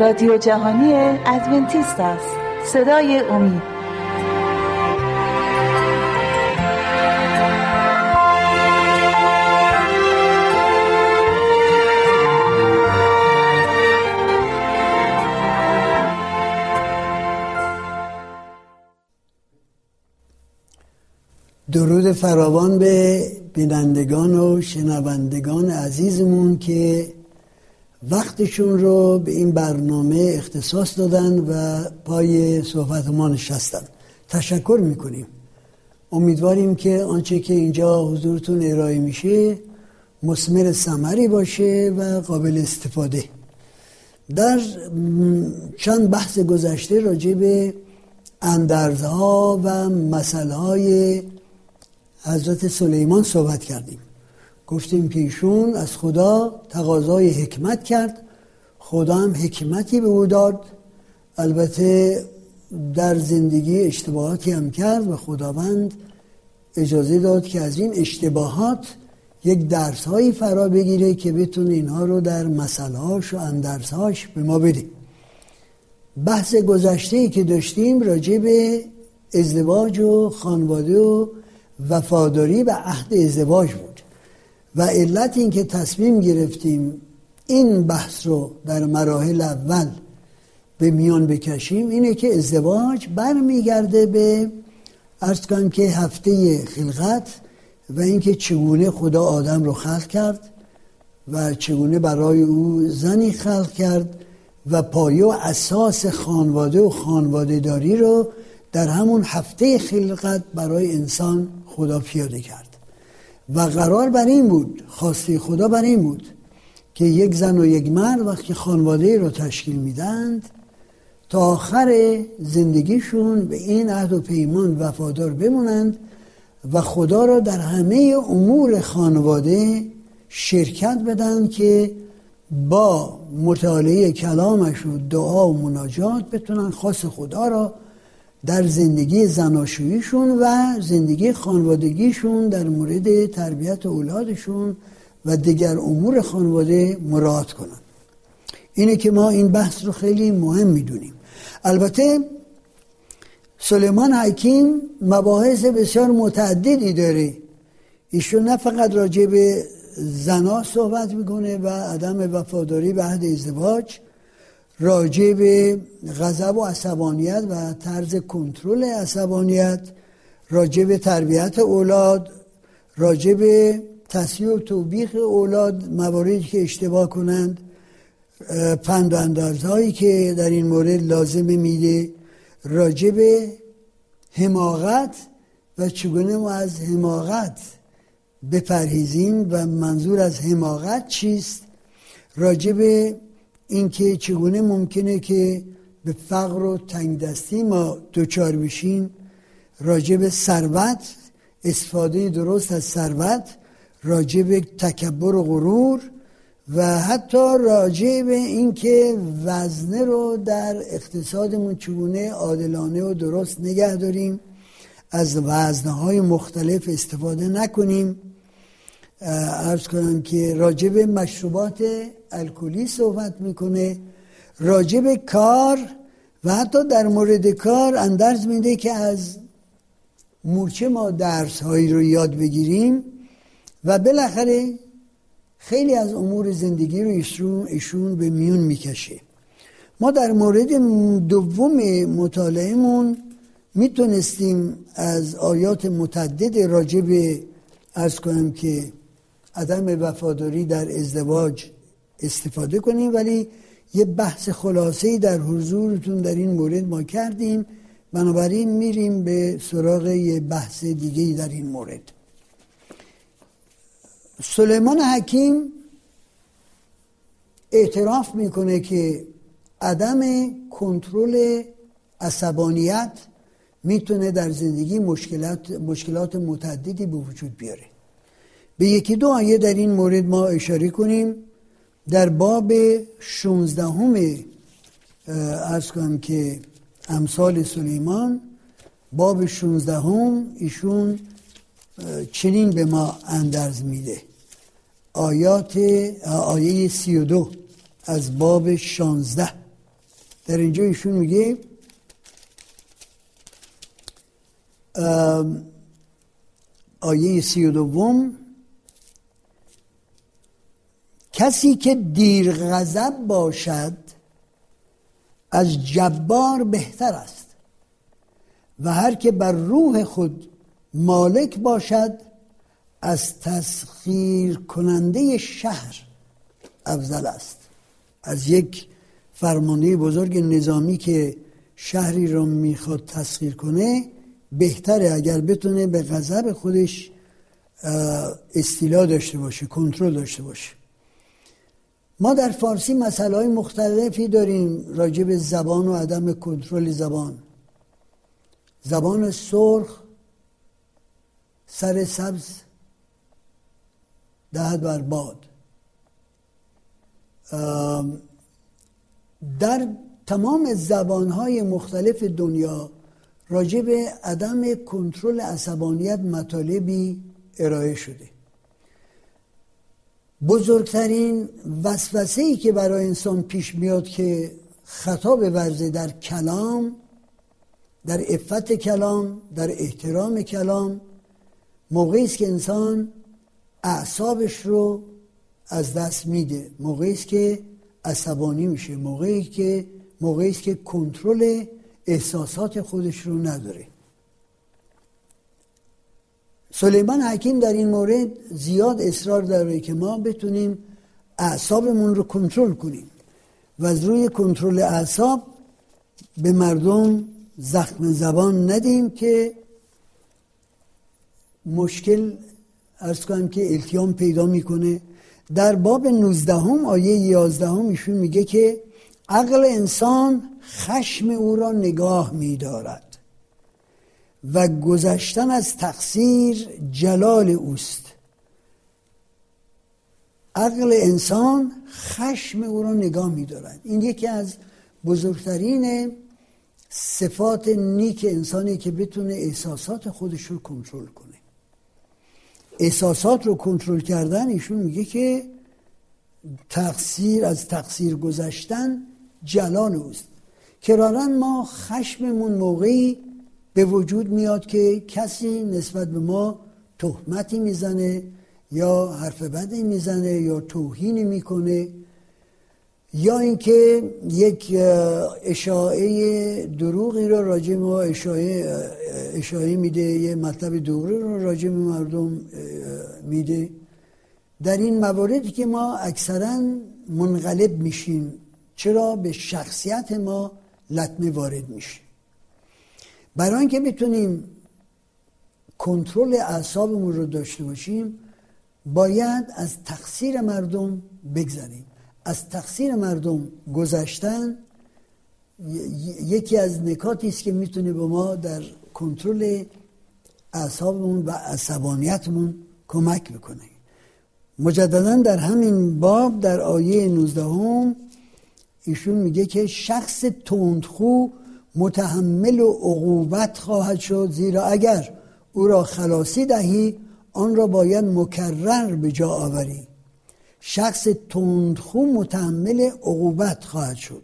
رادیو جهانی ادونتیست است. صدای امید. درود فراوان به بینندگان و شنوندگان عزیزمون که وقتشون رو به این برنامه اختصاص دادن و پای صحبت ما نشستن. تشکر می‌کنیم. امیدواریم که آنچه که اینجا حضورتون ارائه میشه مسمر سمری باشه و قابل استفاده. در چند بحث گذشته راجع به اندرزها و مسئله های حضرت سلیمان صحبت کردیم. گفتیم که ایشون از خدا تقاضای حکمت کرد. خدا هم حکمتی به او داد. البته در زندگی اشتباهاتی هم کرد و خداوند اجازه داد که از این اشتباهات یک درس هایی فرا بگیره که بتونه اینها رو در مسئله و اندرسهاش به ما بده. بحث گذشته ای که داشتیم راجع به ازدواج و خانواده و وفاداری و عهد ازدواج بود. و علت این که تصمیم گرفتیم این بحث رو در مراحل اول به میان بکشیم اینه که ازدواج برمیگرده به ارز کنم که هفته خلقت و اینکه چگونه خدا آدم رو خلق کرد و چگونه برای او زنی خلق کرد و پایه و اساس خانواده و خانواده داری رو در همون هفته خلقت برای انسان خدا پیاده کرد. و قرار بر این بود خواسته خدا بر این بود که یک زن و یک مرد وقتی خانواده رو تشکیل میدند تا آخر زندگیشون به این عهد و پیمان وفادار بمونند و خدا را در همه امور خانواده شرکت بدن که با مطالعه کلامش و دعا و مناجات بتونن خاص خدا را در زندگی زناشوییشون و زندگی خانوادگیشون در مورد تربیت اولادشون و دیگر امور خانواده مراد کنن. اینه که ما این بحث رو خیلی مهم می‌دونیم. البته سلیمان حکیم مباحث بسیار متعددی داره. ایشون نه فقط راجع به زنا صحبت می‌کنه و عدم وفاداری به عهد ازدواج راجع به غضب و عصبانیت و طرز کنترل عصبانیت راجع به تربیت اولاد راجع به تصحیح و توبیخ اولاد مواردی که اشتباه کنند پند و اندازهایی که در این مورد لازم میده راجع به حماقت و چگونه ما از حماقت بپرهیزیم و منظور از حماقت چیست راجع به اینکه چگونه ممکنه که به فقر و تنگ دستی ما دوچار بشیم راجع به ثروت استفاده درست از ثروت راجع به تکبر و غرور و حتی راجع به اینکه وزنه رو در اقتصادمون چگونه عادلانه و درست نگه داریم از وزنه های مختلف استفاده نکنیم. ارز کنم که راجع به مشروبات الکلی صحبت می‌کنه راجب کار و حتی در مورد کار اندرز میده که از مورچه ما درس هایی رو یاد بگیریم و بالاخره خیلی از امور زندگی رو ایشون, ایشون به میون می‌کشه. ما در مورد دوم مطالعهمون می‌تونستیم از آیات متعدد راجب ارز کنم که عدم وفاداری در ازدواج استفاده کنیم ولی یه بحث خلاصه در حضورتون در این مورد ما کردیم. بنابراین میریم به سراغ یه بحث دیگه در این مورد. سلیمان حکیم اعتراف می‌کنه که عدم کنترل عصبانیت می‌تونه در زندگی مشکلات, مشکلات متعددی به وجود بیاره. به یکی دو آیه در این مورد ما اشاره کنیم. در باب 16 همه ارز کنم که امثال سلیمان باب 16 هم ایشون چنین به ما اندرز میده. آیات آیه 32 از باب شانزده. در اینجا ایشون میگه آیه سی و دوم کسی که دیر غضب باشد از جبار بهتر است و هر که بر روح خود مالک باشد از تسخیر کننده شهر افضل است. از یک فرمانده بزرگ نظامی که شهری را می‌خواد تسخیر کنه بهتره اگر بتونه به غضب خودش استیلا داشته باشه کنترل داشته باشه. ما در فارسی مسئله های مختلفی داریم راجع به زبان و عدم کنترل زبان. زبان سرخ سر سبز دهد بر باد. در تمام زبانهای مختلف دنیا راجع به عدم کنترل عصبانیت مطالبی ارائه شده. بزرگترین وسوسه ای که برای انسان پیش میاد که خطا ورزه در کلام در افت کلام در احترام کلام موقعی است که انسان اعصابش رو از دست میده. موقعی است که عصبانی میشه. موقعی که موقعی است که کنترل احساسات خودش رو نداره. سلیمان حکیم در این مورد زیاد اصرار داره که ما بتونیم اعصابمون رو کنترل کنیم و از روی کنترل اعصاب به مردم زخم زبان ندیم که مشکل ارز کنم که التیام پیدا می‌کنه. در باب 19 هم آیه 11 هم ایشون میگه که عقل انسان خشم او را نگاه میدارد. و گذشتن از تقصیر جلال اوست. عقل انسان خشم او را نگاه میدارد. این یکی از بزرگترین صفات نیک انسانی که بتونه احساسات خودش رو کنترل کنه. احساسات رو کنترل کردن ایشون میگه که تقصیر از تقصیر گذشتن جلال اوست. کرارا ما خشممون موقعی به وجود میاد که کسی نسبت به ما تهمتی می‌زنه یا حرف بدی می‌زنه یا توهینی می‌کنه یا اینکه یک اشاعه دروغی رو راجع ما اشاعه, اشاعه میده یه مطلب دروغی رو راجع به مردم میده. در این مواردی که ما اکثرا منقلب میشیم چرا؟ به شخصیت ما لطمه وارد میشه برای اینکه بتونیم کنترل اعصابمون رو داشته باشیم باید از تقصیر مردم بگذریم. از تقصیر مردم گذشتن یکی از نکاتی است که می‌تونه به ما در کنترل اعصابمون و عصبانیتمون کمک بکنه. مجددا در همین باب در آیه 19 هم ایشون میگه که شخص تندخو متحمل و عقوبت خواهد شد زیرا اگر او را خلاصی دهی آن را باید مکرر به جا آوری. شخص تندخو متحمل عقوبت خواهد شد.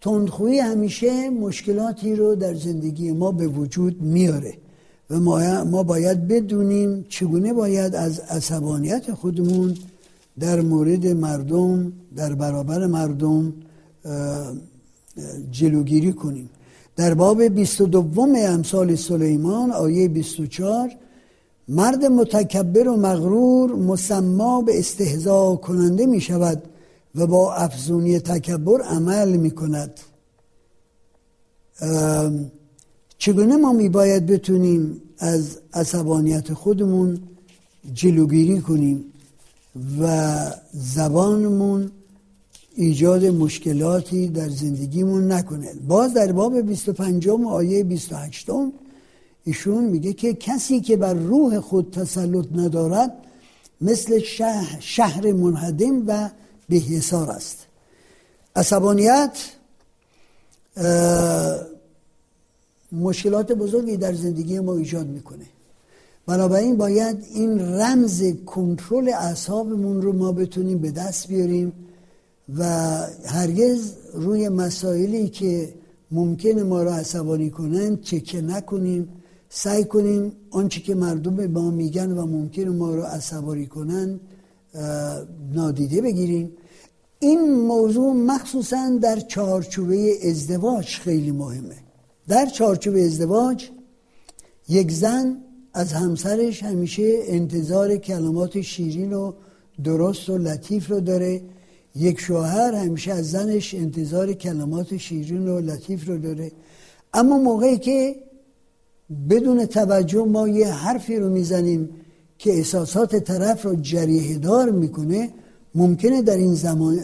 تندخویی همیشه مشکلاتی رو در زندگی ما به وجود میاره و ما باید بدونیم چگونه باید از عصبانیت خودمون در مورد مردم در برابر مردم جلوگیری کنیم. در باب 22 امثال سلیمان آیه 24 مرد متکبر و مغرور مسما به استهزا کننده می شود و با افزونی تکبر عمل می کند. چگونه ما می باید بتونیم از عصبانیت خودمون جلوگیری کنیم و زبانمون ایجاد مشکلاتی در زندگیمون نکنه. باز در باب 25 آیه 28 ایشون میگه که کسی که بر روح خود تسلط ندارد مثل شهر, شهر منهدم و بهیسار است. عصبانیت مشکلات بزرگی در زندگی ما ایجاد می‌کنه. بنابراین باید این رمز کنترل اعصابمون رو ما بتونیم به دست بیاریم. و هرگز روی مسائلی که ممکن ما را عصبانی کنند چکه نکنیم. سعی کنیم آنچه که مردم به ما میگن و ممکن ما را عصبانی کنند نادیده بگیریم. این موضوع مخصوصا در چارچوبه ازدواج خیلی مهمه. در چارچوب ازدواج یک زن از همسرش همیشه انتظار کلمات شیرین و درست و لطیف رو داره. یک شوهر همیشه از زنش انتظار کلمات شیرین و لطیف رو داره. اما موقعی که بدون توجه ما یه حرفی رو می‌زنیم که احساسات طرف رو جریه دار می‌کنه ممکنه در این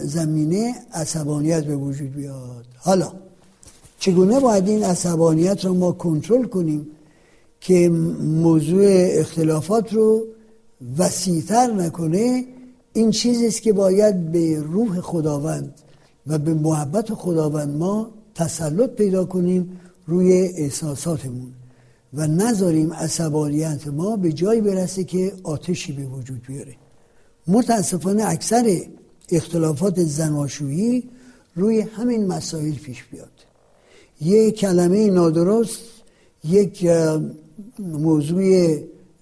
زمینه عصبانیت به وجود بیاد. حالا چگونه باید این عصبانیت رو ما کنترل کنیم که موضوع اختلافات رو وسیعتر نکنه؟ این چیزی است که باید به روح خداوند و به محبت خداوند ما تسلط پیدا کنیم روی احساساتمون و نذاریم عصبانیت ما به جایی برسه که آتشی به وجود بیاره. متاسفانه اکثر اختلافات زناشویی روی همین مسائل پیش بیاد. یک کلمه نادرست یک موضوع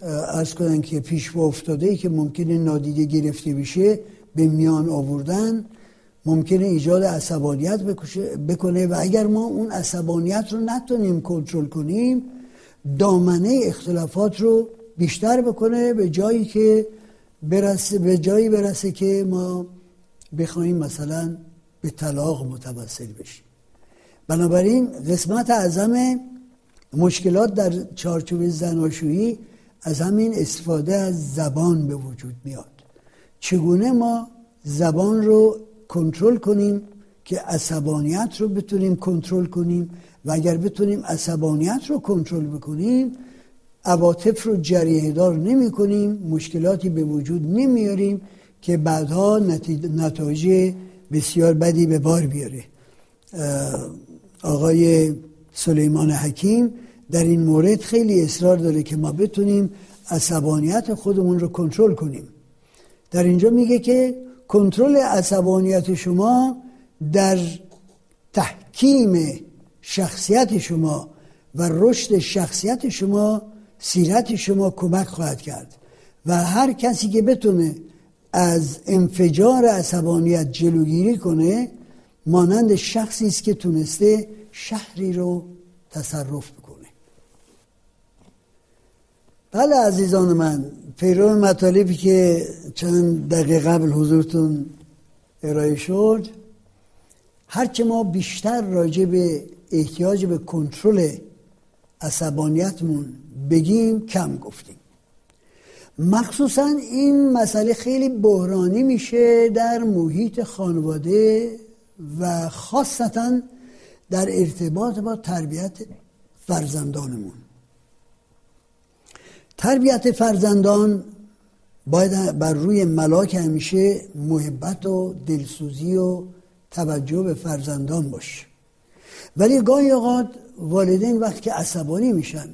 ارز کنن که پیش افتاده ای که ممکنه نادیده گرفته بشه به میان آوردن ممکنه ایجاد عصبانیت بکنه و اگر ما اون عصبانیت رو نتونیم کنترل کنیم دامنه اختلافات رو بیشتر بکنه به جایی که برسه به جایی برسه که ما بخوایم مثلا به طلاق متوسل بشیم. بنابراین قسمت اعظم مشکلات در چارچوب زناشویی از همین استفاده از زبان به وجود میاد. چگونه ما زبان رو کنترل کنیم که عصبانیت رو بتونیم کنترل کنیم و اگر بتونیم عصبانیت رو کنترل بکنیم عواطف رو جریه دار نمی کنیم مشکلاتی به وجود نمیاریم که بعدها نتایج بسیار بدی به بار بیاره. آقای سلیمان حکیم در این مورد خیلی اصرار داره که ما بتونیم عصبانیت خودمون رو کنترل کنیم. در اینجا میگه که کنترل عصبانیت شما در تحکیم شخصیت شما و رشد شخصیت شما سیرت شما کمک خواهد کرد و هر کسی که بتونه از انفجار عصبانیت جلوگیری کنه مانند شخصی است که تونسته شهری رو تصرف بکنه بله عزیزان من پیرو مطالبی که چند دقیقه قبل حضورتون ارائه شد هرچه ما بیشتر راجع به احتیاج به کنترل عصبانیتمون بگیم کم گفتیم. مخصوصا این مسئله خیلی بحرانی میشه در محیط خانواده و خاصتا در ارتباط با تربیت فرزندانمون. تربیت فرزندان باید بر روی ملاک همیشه محبت و دلسوزی و توجه به فرزندان باشه. ولی گاهی اوقات والدین وقتی که عصبانی میشن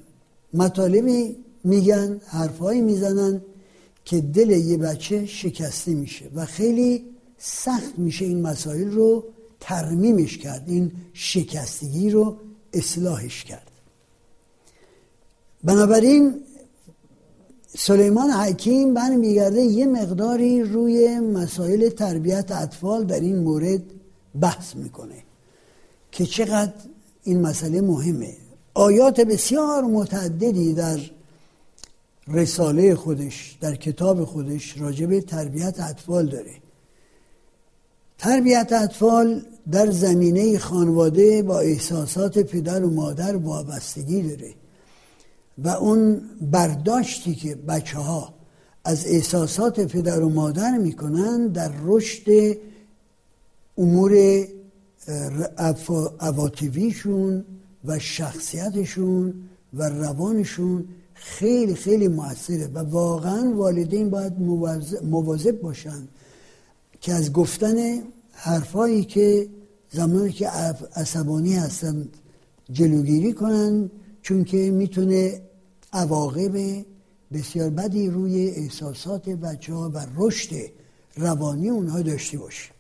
مطالبی میگن حرفهایی می‌زنن که دل یه بچه شکسته میشه و خیلی سخت میشه این مسائل رو ترمیمش کرد این شکستگی رو اصلاحش کرد. بنابراین سلیمان حکیم برمیگرده یه مقداری روی مسائل تربیت اطفال در این مورد بحث می‌کنه که چقدر این مسئله مهمه. آیات بسیار متعددی در رساله خودش در کتاب خودش راجب تربیت اطفال داره. تربیت اطفال در زمینه خانواده با احساسات پدر و مادر وابستگی داره. و اون برداشتی که بچه ها از احساسات پدر و مادر می‌کنن در رشد امور عواطفیشون و شخصیتشون و روانشون خیلی خیلی موثره و واقعا والدین باید مواظب باشن که از گفتن حرفایی که زمانی که عصبانی هستند جلوگیری کنن چون که می‌تونه عواقب بسیار بدی روی احساسات بچه ها و رشد روانی اونها داشته باشه.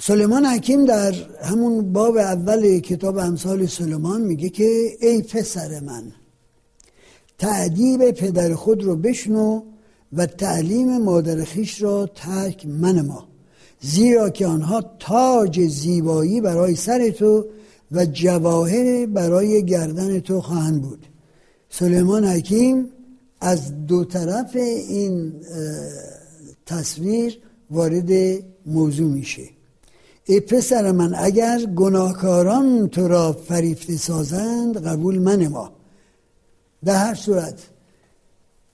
سلیمان حکیم در همون باب اول کتاب امثال سلیمان میگه که ای پسر من تعدیب پدر خود رو بشنو و تعلیم مادر خیش را ترک من ما زیرا که آنها تاج زیبایی برای سر تو و جواهر برای گردن تو خواهند بود. سلیمان حکیم از دو طرف این تصویر وارد موضوع میشه. ای پسر من اگر گناهکاران تو را فریفته سازند قبول من ما. در هر صورت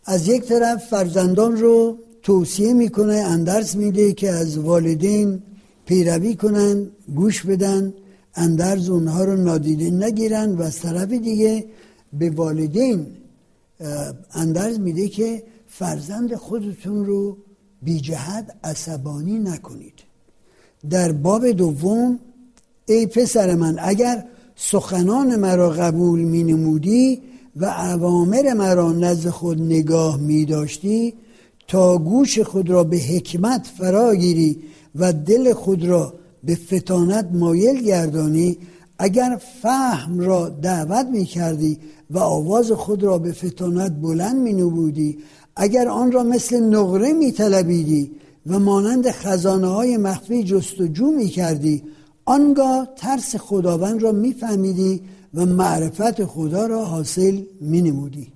از یک طرف فرزندان رو توصیه می‌کنه اندرس میده که از والدین پیروی کنن گوش بدن اندرز اونها رو نادیده نگیرن و از طرف دیگه به والدین اندرز میده که فرزند خودتون رو بی جهت عصبانی نکنید. در باب دوم ای پسر من اگر سخنان مرا قبول می نمودی و عوامر مرا نزد خود نگاه می داشتی تا گوش خود را به حکمت فرا گیری و دل خود را به فتانت مایل گردانی اگر فهم را دعوت می کردی و آواز خود را به فتانت بلند می نبودی اگر آن را مثل نقره می طلبیدی و مانند خزانه های مخفی جستجو می کردی آنگاه ترس خداوند را می فهمیدی و معرفت خدا را حاصل می نمودی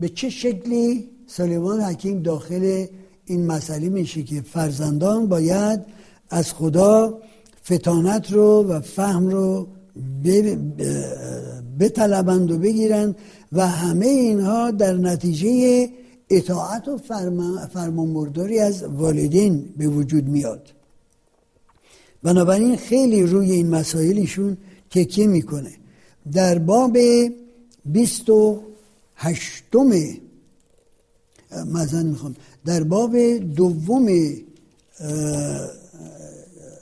به چه شکلی سلیمان حکیم داخل این مسئله میشه که فرزندان باید از خدا فتانت رو و فهم رو بطلبند و بگیرند و همه اینها در نتیجه اطاعت و فرمانبرداری از والدین به وجود میاد. بنابراین خیلی روی این مسائلشون تکیه می‌کنه. در باب بیست و هشتم مزن می‌خوام. در باب دوم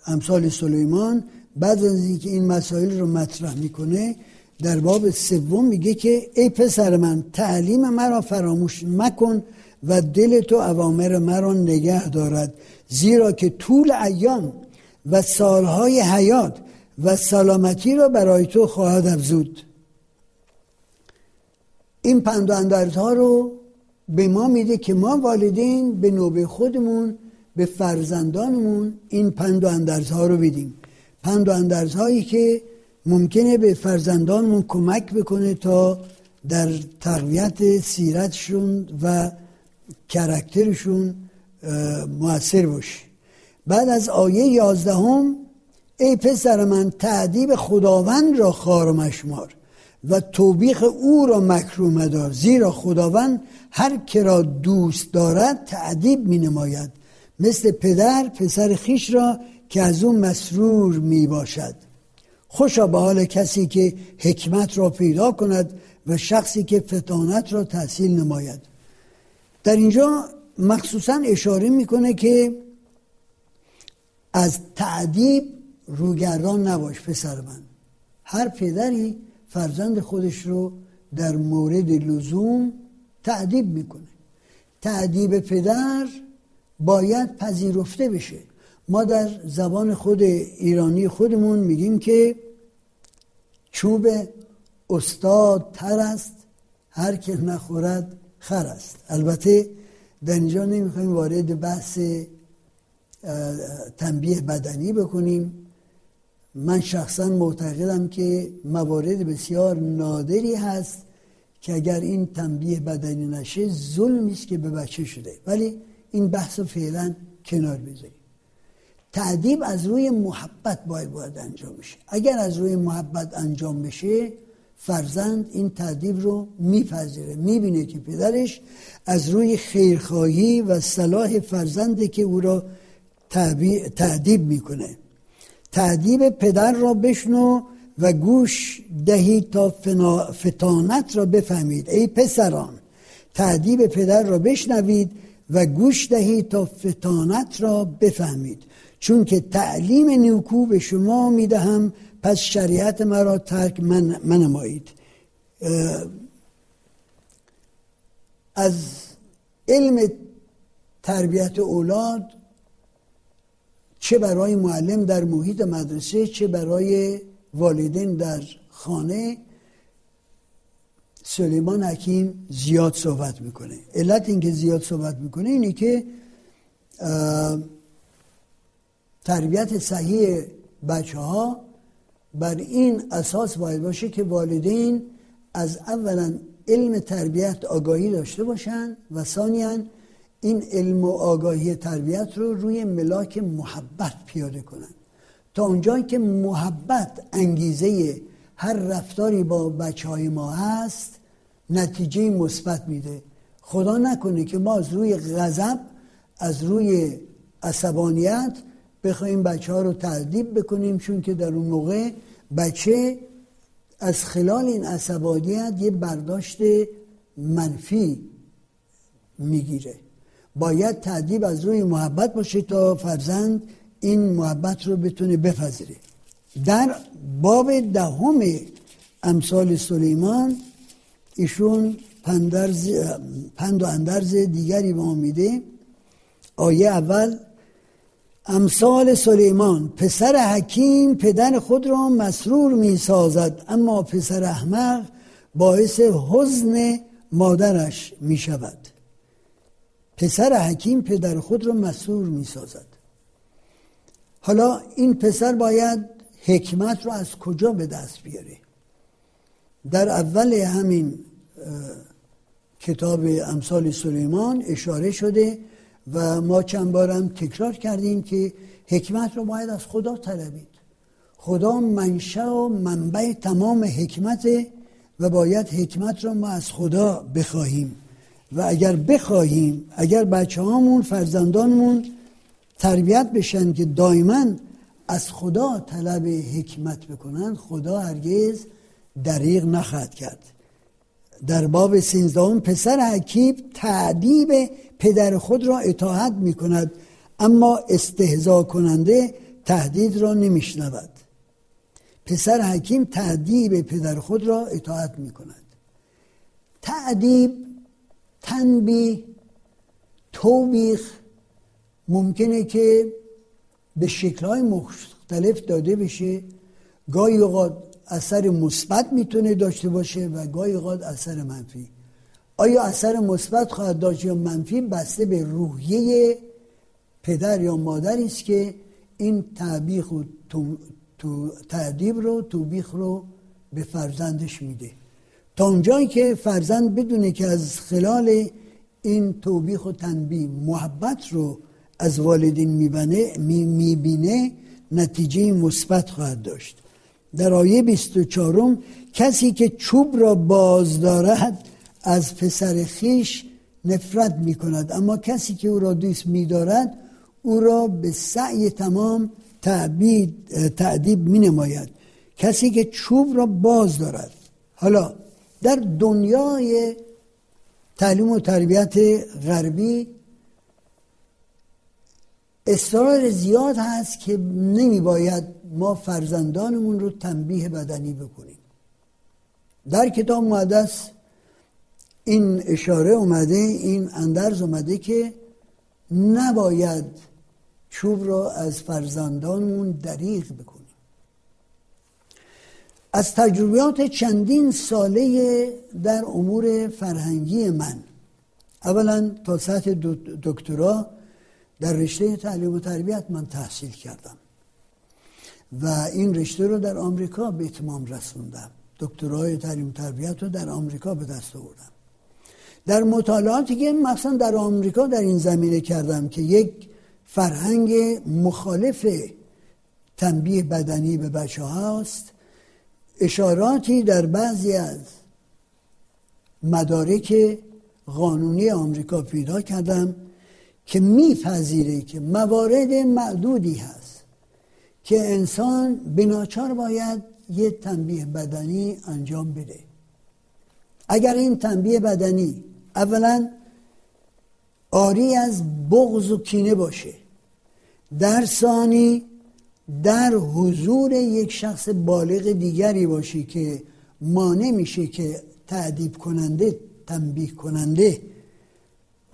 امثال سلیمان بعد از اینکه این مسائل رو مطرح می‌کنه در باب سوم میگه که ای پسر من تعلیم مرا فراموش مکن و دل تو اوامر مرا نگه دارد. زیرا که طول ایام و سالهای حیات و سلامتی را برای تو خواهد افزود. این پند و رو به ما میده که ما والدین به نوبه خودمون به فرزندانمون این پند و اندرزها رو بدیم. پند و اندرزهایی که ممکنه به فرزندانمون کمک بکنه تا در تقویت سیرتشون و کرکترشون موثر باشه. بعد از آیه یازدهم ای پسر من تعدیب خداوند را خار و مشمار و توبیخ او را مکرومه دار زیرا خداوند هر که را دوست دارد تعدیب می نماید مثل پدر پسر خیش را که از اون مسرور می باشد خوشا به حال کسی که حکمت را پیدا کند و شخصی که فتانت را تحصیل نماید. در اینجا مخصوصا اشاره می‌کنه که از تعدیب روگردان نباش پسر من. هر پدری فرزند خودش رو در مورد لزوم تعدیب می‌کنه. تعدیب پدر باید پذیرفته بشه. ما در زبان خود ایرانی خودمون میگیم که چوب استاد تر است هر که نخورد خر است. البته در اینجا نمی‌خوایم وارد بحث تنبیه بدنی بکنیم. من شخصا معتقدم که موارد بسیار نادری هست که اگر این تنبیه بدنی نشه ظلمی است که به بچه شده. ولی این بحث فعلا کنار بذاریم. تعدیب از روی محبت باید باید انجام بشه. اگر از روی محبت انجام بشه فرزند این تعدیب رو میپذیره می‌بینه که پدرش از روی خیرخواهی و صلاح فرزنده که او را تعدیب می‌کنه. تعدیب پدر را بشنو و گوش دهید تا فتانت را بفهمید. ای پسران تعدیب پدر را بشنوید و گوش دهید تا فتانت را بفهمید. چون که تعلیم نیوکو به شما می‌دهم پس شریعت مرا ترک من منمایید. از علم تربیت اولاد چه برای معلم در محیط مدرسه چه برای والدین در خانه سلیمان حکیم زیاد صحبت می‌کنه. علت اینکه زیاد صحبت می‌کنه اینه که تربیت صحیح بچه ها بر این اساس باید باشه که والدین از اولا علم تربیت آگاهی داشته باشن و ثانیا این علم و آگاهی تربیت رو روی ملاک محبت پیاده کنن. تا اونجایی که محبت انگیزه هر رفتاری با بچه های ما هست نتیجه مثبت میده. خدا نکنه که ما از روی غضب از روی عصبانیت بخوایم بچه ها رو تعذیب بکنیم چون که در اون موقع بچه از خلال این عصبانیت یه برداشت منفی می‌گیره. باید تعدیب از روی محبت باشه تا فرزند این محبت رو بتونه بپذیره. در باب دهم امثال سلیمان ایشون پندرز پند و اندرز دیگری به ما میده. آیه اول امثال سلیمان پسر حکیم پدر خود را مسرور می سازد اما پسر احمق باعث حزن مادرش می شود پسر حکیم پدر خود را مسرور می سازد حالا این پسر باید حکمت رو از کجا به دست بیاره؟ در اول همین کتاب امثال سلیمان اشاره شده و ما چند بارم تکرار کردیم که حکمت رو باید از خدا طلبید. خدا منشأ و منبع تمام حکمت و باید حکمت رو ما از خدا بخواهیم. و اگر بخواهیم اگر بچه هامون فرزندانمون تربیت بشن که دائما از خدا طلب حکمت بکنن خدا هرگز دریغ نخواهد کرد. در باب سینزدهم پسر حکیم تعدیب پدر خود را اطاعت می کند اما استهزا کننده تهدید را نمیشنود. پسر حکیم تعدیب پدر خود را اطاعت می کند تعدیب تنبیه توبیخ ممکنه که به شکلهای مختلف داده بشه. گاهی اوقات اثر مثبت می‌تونه داشته باشه و گاهی اوقات اثر منفی. آیا اثر مثبت خواهد داشت یا منفی بسته به روحیه پدر یا مادری است که این تعبیخ و تو تعدیب رو توبیخ رو به فرزندش میده؟ تا اونجایی که فرزند بدونه که از خلال این توبیخ و تنبیه محبت رو از والدین می‌بینه می نتیجه مثبت خواهد داشت. در آیه 24 کسی که چوب را باز دارد از پسر خیش نفرت می کند اما کسی که او را دوست می دارد او را به سعی تمام تعدیب می نماید کسی که چوب را باز دارد. حالا در دنیای تعلیم و تربیت غربی اصرار زیاد هست که نمی باید ما فرزندانمون رو تنبیه بدنی بکنیم. در کتاب مقدس این اشاره اومده این اندرز اومده که نباید چوب را از فرزندانمون دریغ بکنیم. از تجربیات چندین ساله در امور فرهنگی من اولا تا سطح دکترا در رشته تعلیم و تربیت من تحصیل کردم. و این رشته رو در آمریکا به اتمام رسوندم. دکترای تعلیم و تربیت رو در آمریکا به دست آوردم. در مطالعاتی که مثلا در آمریکا در این زمینه کردم که یک فرهنگ مخالف تنبیه بدنی به بچه هاست اشاراتی در بعضی از مدارک قانونی آمریکا پیدا کردم که میپذیره که موارد معدودی هست که انسان بناچار باید یه تنبیه بدنی انجام بده. اگر این تنبیه بدنی اولا آری از بغض و کینه باشه در ثانی در حضور یک شخص بالغ دیگری باشی که مانع میشه که تعدیب کننده تنبیه کننده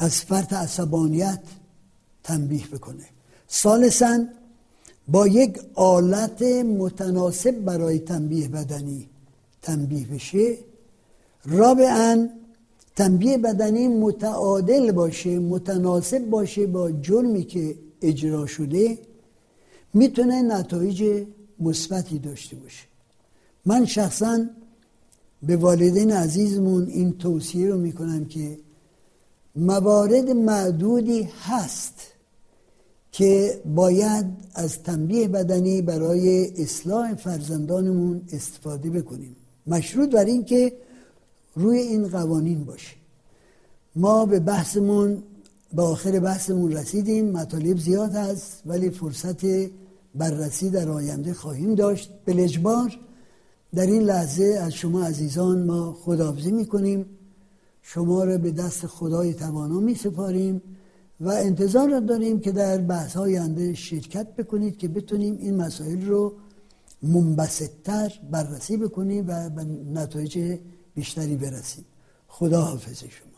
از فرط عصبانیت تنبیه بکنه. سالسا با یک آلت متناسب برای تنبیه بدنی تنبیه بشه. رابعا تنبیه بدنی متعادل باشه متناسب باشه با جرمی که اجرا شده. می‌تونه نتایج مثبتی داشته باشه. من شخصا به والدین عزیزمون این توصیه رو می‌کنم که موارد معدودی هست که باید از تنبیه بدنی برای اصلاح فرزندانمون استفاده بکنیم. مشروط بر این که روی این قوانین باشه. ما به بحثمون به آخر بحثمون رسیدیم. مطالب زیاد هست ولی فرصت بررسی در آینده خواهیم داشت. به لجبار در این لحظه از شما عزیزان ما خداحافظی می‌کنیم. شما را به دست خدای توانا می سپاریم و انتظار داریم که در بحث های آینده شرکت بکنید که بتونیم این مسائل رو منبسطتر بررسی بکنیم و به نتایج بیشتری برسیم. خدا حافظ شما.